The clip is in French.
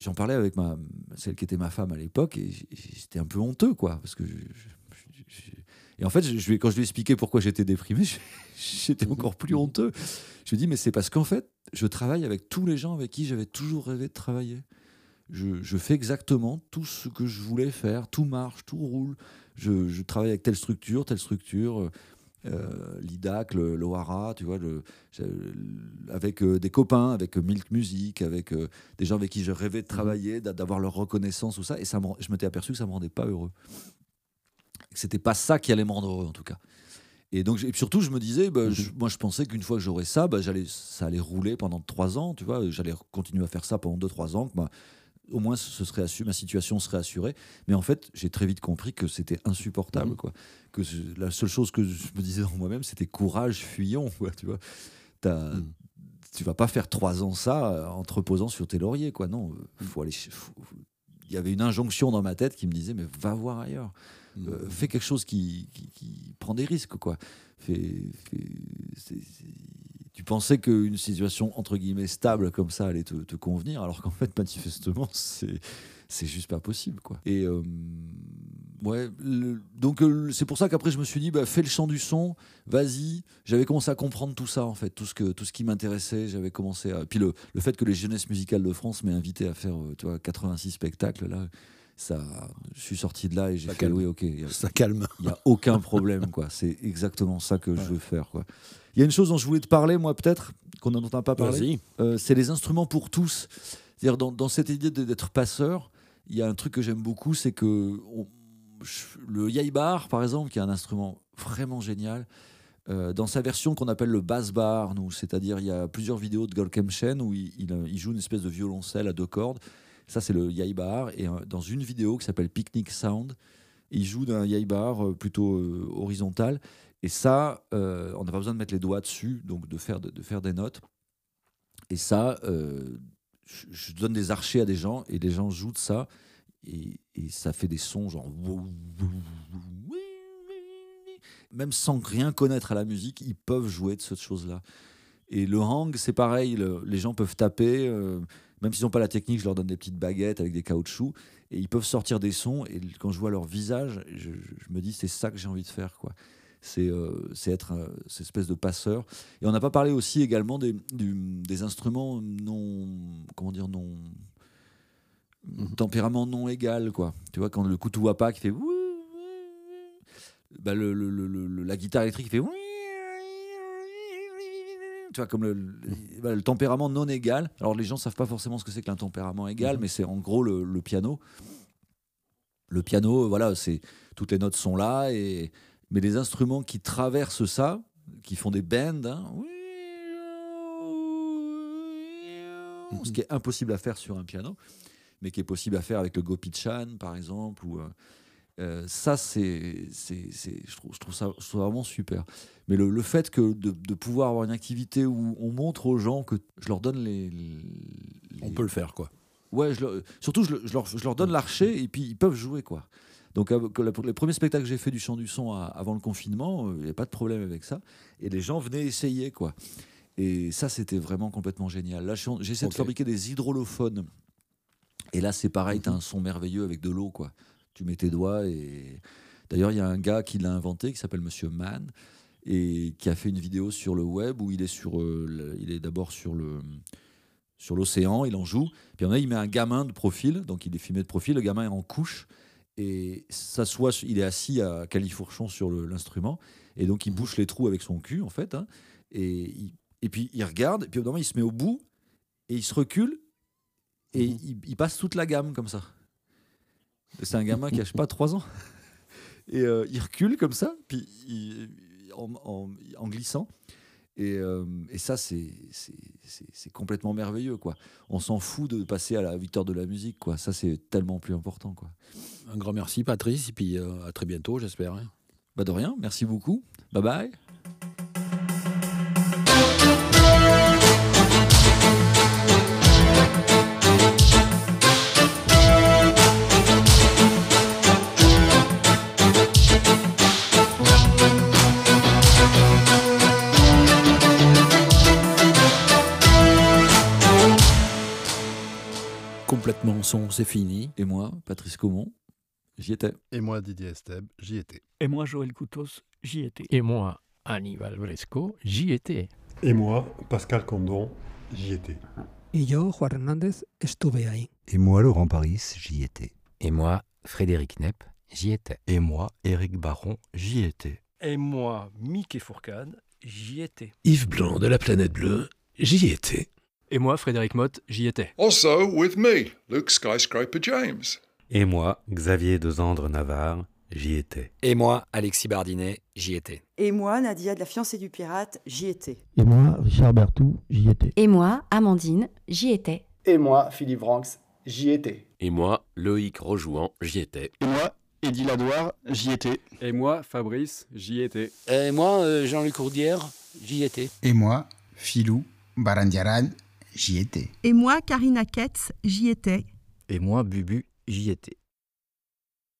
J'en parlais avec ma, celle qui était ma femme à l'époque et j'étais un peu honteux, quoi. Parce que et en fait, je, quand je lui ai expliqué pourquoi j'étais déprimé, j'étais encore plus honteux. Je lui ai dit, mais c'est parce qu'en fait, je travaille avec tous les gens avec qui j'avais toujours rêvé de travailler. Je, fais exactement tout ce que je voulais faire, tout marche, tout roule. Je, je travaille avec telle structure, telle structure euh, l'IDAC, l'OARA, tu vois, le, avec euh, des copains, avec euh, Milk Music, avec euh, des gens avec qui je rêvais de mhm. travailler, d'avoir leur reconnaissance, tout ça. Et ça je m'étais aperçu que ça me rendait pas heureux. C'était pas ça qui allait me rendre heureux, en tout cas. Et donc, et surtout, je me disais, bah, mhm. moi, je pensais qu'une fois que j'aurais ça, bah, j'allais, ça allait rouler pendant trois ans, tu vois. J'allais continuer à faire ça pendant deux, trois ans. Que, bah, au moins ce serait ma situation serait assurée. Mais en fait, j'ai très vite compris que c'était insupportable, mmh. quoi. Que la seule chose que je me disais en moi-même, c'était courage, fuyons, quoi, tu vois. As, mmh. Tu vas pas faire trois ans ça euh, en te reposant sur tes lauriers, quoi. Non, euh, faut aller. Il y avait une injonction dans ma tête qui me disait, mais va voir ailleurs. Mmh. Euh, fais quelque chose qui, qui, prend des risques, quoi. Fais, pensais qu'une situation entre guillemets stable comme ça allait te, convenir, alors qu'en fait, manifestement, c'est juste pas possible, quoi. Et euh, ouais, donc euh, c'est pour ça qu'après je me suis dit, bah, fais le chant du son, vas-y. J'avais commencé à comprendre tout ça en fait, tout ce que tout ce qui m'intéressait. J'avais commencé à, puis le, le, fait que les jeunesses musicales de France m'aient invité à faire, euh, tu vois, 86 spectacles là ça, je suis sorti de là et j'ai fait oui, ok. ça calme. Il n'y a aucun problème, quoi. C'est exactement ça que je veux faire, quoi. Il y a une chose dont je voulais te parler, moi, peut-être, qu'on n'en a pas parlé. Euh, c'est les instruments pour tous. C'est-à-dire, dans, dans, cette idée d'être passeur, il y a un truc que j'aime beaucoup, c'est que le yaibar, par exemple, qui est un instrument vraiment génial, euh, dans sa version qu'on appelle le bass bar, nous, c'est-à-dire il y a plusieurs vidéos de Golkem Shen où il, il, joue une espèce de violoncelle à deux cordes ça, c'est le yaibar. Et euh, dans une vidéo qui s'appelle Picnic Sound, il joue d'un yaibar euh, plutôt euh, horizontal. Et ça, on n'a pas besoin de mettre les doigts dessus, donc de faire, de, faire des notes. Et ça, je, donne des archers à des gens et les gens jouent de ça. Et ça fait des sons genre. Même sans rien connaître à la musique, ils peuvent jouer de cette chose-là. Et le hang, c'est pareil, les gens peuvent taper. Même s'ils n'ont pas la technique, je leur donne des petites baguettes avec des caoutchoucs et ils peuvent sortir des sons. Et quand je vois leur visage, je, me dis c'est ça que j'ai envie de faire, quoi. C'est euh, être cette espèce de passeur. Et on n'a pas parlé aussi également des, des, instruments non, comment dire, non mhm. tempérament non égal, quoi. Tu vois quand le couteau à pas qui fait bah le, la guitare électrique fait tu vois, comme le, tempérament non égal. Alors les gens savent pas forcément ce que c'est qu'un tempérament égal, mhm. mais c'est en gros le, piano. Le piano, voilà, c'est toutes les notes sont là, et mais les instruments qui traversent ça, qui font des bends, hein, ce qui est impossible à faire sur un piano, mais qui est possible à faire avec le Gopichan par exemple, ou euh, euh, ça, c'est, je, trouve, je, trouve ça, vraiment super. Mais le, fait que de, pouvoir avoir une activité où on montre aux gens que je leur donne les. On peut le faire, quoi. Ouais, je surtout, je, leur, je, leur, donne l'archer et puis ils peuvent jouer, quoi. Donc, les premiers spectacles que j'ai fait du chant du son avant le confinement, euh, il n'y a pas de problème avec ça. Et les gens venaient essayer, quoi. Et ça, c'était vraiment complètement génial. Là, j'essaie de fabriquer des hydrolophones. Et là, c'est pareil, tu as mhm. un son merveilleux avec de l'eau, quoi tu mets tes doigts et d'ailleurs il y a un gars qui l'a inventé qui s'appelle Monsieur Mann et qui a fait une vidéo sur le web où il est sur euh, il est d'abord sur le sur l'océan, il en joue, puis il met un gamin de profil, donc il est filmé de profil, le gamin est en couche et s'assoit, il est assis à califourchon sur l'instrument et donc il mmh. bouche les trous avec son cul en fait, hein, et, et puis il regarde, et puis au moment il se met au bout et il se recule et mmh. il, il passe toute la gamme comme ça. C'est un gamin qui n'a pas 3 ans. Et euh, il recule comme ça, puis en, glissant. Et, euh, et ça, c'est complètement merveilleux. quoi. On s'en fout de passer à la victoire de la musique. quoi. Ça, c'est tellement plus important. quoi. Un grand merci, Patrice. Et puis euh, à très bientôt, j'espère. Hein. Bah de rien. Merci beaucoup. Bye bye. Complètement son, c'est fini. Et moi, Patrice Caumont, j'y étais. Et moi, Didier Esteb, j'y étais. Et moi, Joël Coutos, j'y étais. Et moi, Aníbal Bresco, j'y étais. Et moi, Pascal Condon, j'y étais. Y yo, Juan Hernández, estuve ahí. Et moi, Laurent Paris, j'y étais. Et moi, Frédéric Nepp, j'y étais. Et moi, Éric Baron, j'y étais. Et moi, Mickey Fourcade, j'y étais. Yves Blanc de la Planète Bleue, j'y étais. Et moi, Frédéric Motte, j'y étais. Also with me, Luke Skyscraper James. Et moi, Xavier de Zandre Navarre, j'y étais. Et moi, Alexis Bardinet, j'y étais. Et moi, Nadia de la fiancée du pirate, j'y étais. Et moi, Richard Bertou, j'y étais. Et moi, Amandine, j'y étais. Et moi, Philippe Ranks, j'y étais. Et moi, Loïc Rojouan, j'y étais. Et moi, Eddie Ladoire, j'y étais. Et moi, Fabrice, j'y étais. Et moi, Jean-Luc Rourdière, j'y étais. Et moi, Philou Barandiaran, j'y étais. Et moi, Karina Ketz, j'y étais. Et moi, Bubu, j'y étais.